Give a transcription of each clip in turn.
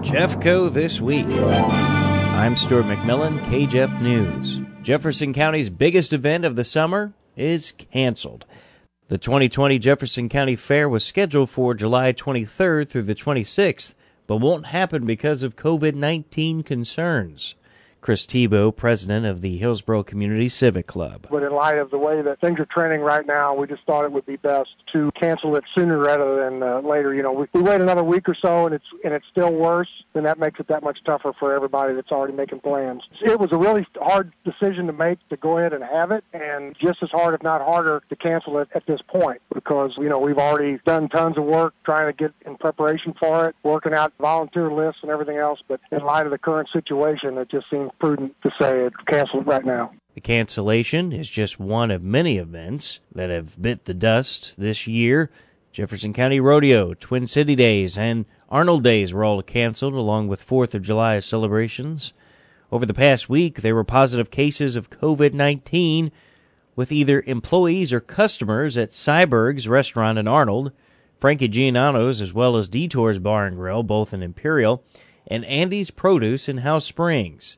Jeffco this week. I'm Stuart McMillan, KJEF News. Jefferson County's biggest event of the summer is canceled. The 2020 Jefferson County Fair was scheduled for July 23rd through the 26th, but won't happen because of COVID 19 concerns. Chris Tebow, president of the Hillsboro Community Civic Club. But in light of the way that things are trending right now, we just thought it would be best to cancel it sooner rather than uh, later. You know, we, we wait another week or so, and it's and it's still worse. Then that makes it that much tougher for everybody that's already making plans. It was a really hard decision to make to go ahead and have it, and just as hard, if not harder, to cancel it at this point because you know we've already done tons of work trying to get in preparation for it, working out volunteer lists and everything else. But in light of the current situation, it just seems prudent to say it canceled right now. The cancellation is just one of many events that have bit the dust this year. Jefferson County Rodeo, Twin City Days, and Arnold Days were all canceled along with 4th of July celebrations. Over the past week, there were positive cases of COVID 19 with either employees or customers at Syberg's restaurant in Arnold, Frankie Giannano's, as well as Detour's Bar and Grill, both in Imperial, and Andy's Produce in House Springs.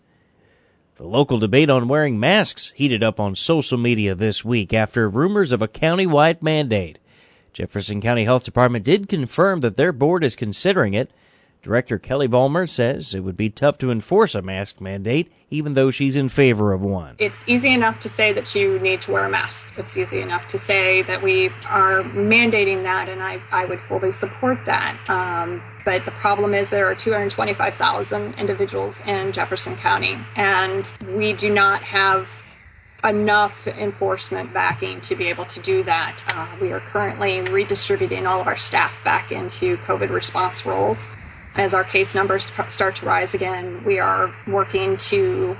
The local debate on wearing masks heated up on social media this week after rumors of a county-wide mandate. Jefferson County Health Department did confirm that their board is considering it, Director Kelly Vollmar says it would be tough to enforce a mask mandate, even though she's in favor of one. It's easy enough to say that you need to wear a mask. It's easy enough to say that we are mandating that, and I, I would fully support that. Um, but the problem is there are 225,000 individuals in Jefferson County, and we do not have enough enforcement backing to be able to do that. Uh, we are currently redistributing all of our staff back into COVID response roles as our case numbers start to rise again, we are working to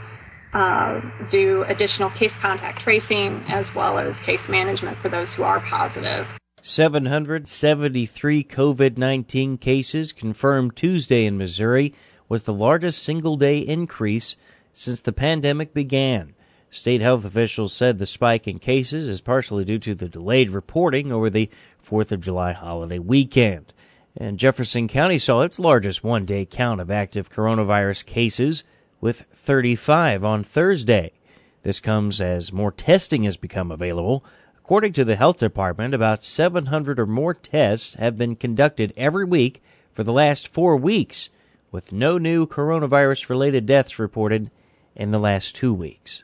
uh, do additional case contact tracing as well as case management for those who are positive. 773 COVID 19 cases confirmed Tuesday in Missouri was the largest single day increase since the pandemic began. State health officials said the spike in cases is partially due to the delayed reporting over the 4th of July holiday weekend. And Jefferson County saw its largest one day count of active coronavirus cases with 35 on Thursday. This comes as more testing has become available. According to the health department, about 700 or more tests have been conducted every week for the last four weeks, with no new coronavirus related deaths reported in the last two weeks.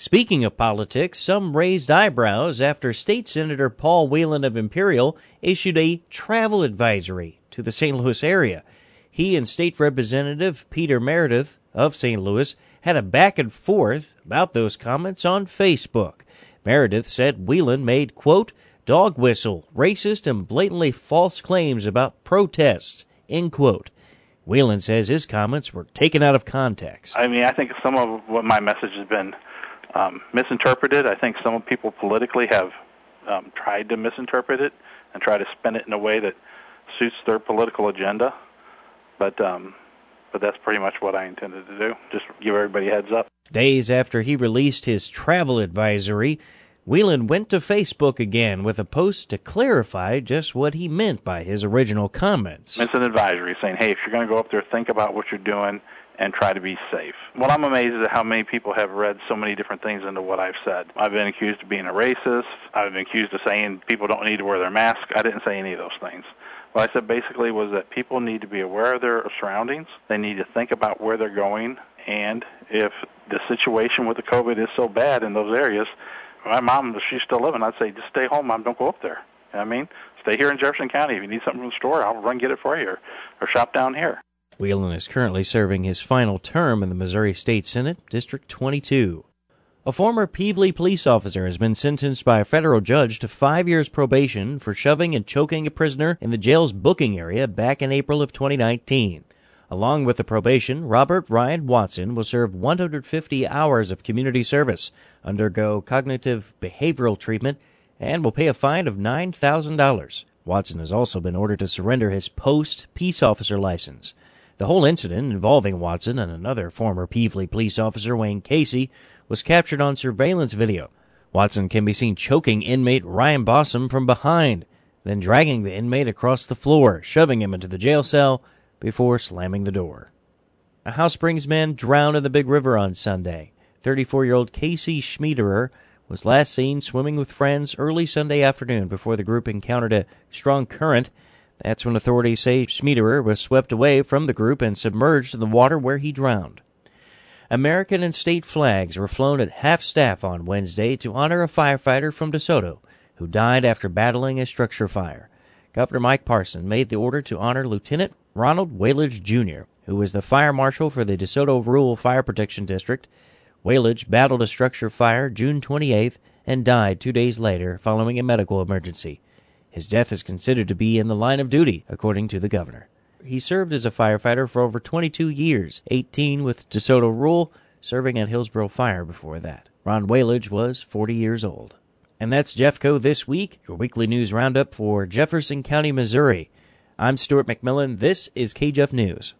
Speaking of politics, some raised eyebrows after State Senator Paul Wieland of Imperial issued a travel advisory to the St. Louis area. He and State Representative Peter Merideth of St. Louis had a back and forth about those comments on Facebook. Merideth said Wieland made, quote, dog whistle, racist, and blatantly false claims about protests, end quote. Wieland says his comments were taken out of context. I mean, I think some of what my message has been um, misinterpreted. I think some people politically have um, tried to misinterpret it and try to spin it in a way that suits their political agenda. But um, but that's pretty much what I intended to do. Just give everybody heads up. Days after he released his travel advisory, Wieland went to Facebook again with a post to clarify just what he meant by his original comments. It's an advisory saying, hey, if you're going to go up there, think about what you're doing and try to be safe. What I'm amazed at how many people have read so many different things into what I've said. I've been accused of being a racist. I've been accused of saying people don't need to wear their mask. I didn't say any of those things. What I said basically was that people need to be aware of their surroundings. They need to think about where they're going. And if the situation with the COVID is so bad in those areas, my mom, she's still living, I'd say just stay home, mom. Don't go up there. You know I mean? Stay here in Jefferson County. If you need something from the store, I'll run get it for you, or, or shop down here. Wieland is currently serving his final term in the Missouri State Senate, District 22. A former Pevely police officer has been sentenced by a federal judge to five years probation for shoving and choking a prisoner in the jail's booking area back in April of 2019. Along with the probation, Robert Ryan Watson will serve 150 hours of community service, undergo cognitive behavioral treatment, and will pay a fine of $9,000. Watson has also been ordered to surrender his post peace officer license. The whole incident involving Watson and another former Pevely police officer, Wayne Casey, was captured on surveillance video. Watson can be seen choking inmate Ryan Bossum from behind, then dragging the inmate across the floor, shoving him into the jail cell, before slamming the door. A House Springs man drowned in the Big River on Sunday. 34 year old Casey Schmiederer was last seen swimming with friends early Sunday afternoon before the group encountered a strong current. That's when authorities say Schmiederer was swept away from the group and submerged in the water where he drowned. American and state flags were flown at half staff on Wednesday to honor a firefighter from DeSoto who died after battling a structure fire. Governor Mike Parson made the order to honor Lieutenant Ronald Waylage Jr., who was the fire marshal for the DeSoto Rural Fire Protection District. Waylage battled a structure fire June 28th and died two days later following a medical emergency. His death is considered to be in the line of duty, according to the governor. He served as a firefighter for over 22 years, 18 with DeSoto Rural, serving at Hillsboro Fire before that. Ron Waylage was 40 years old. And that's Jeffco This Week, your weekly news roundup for Jefferson County, Missouri. I'm Stuart McMillan. This is KJEF News.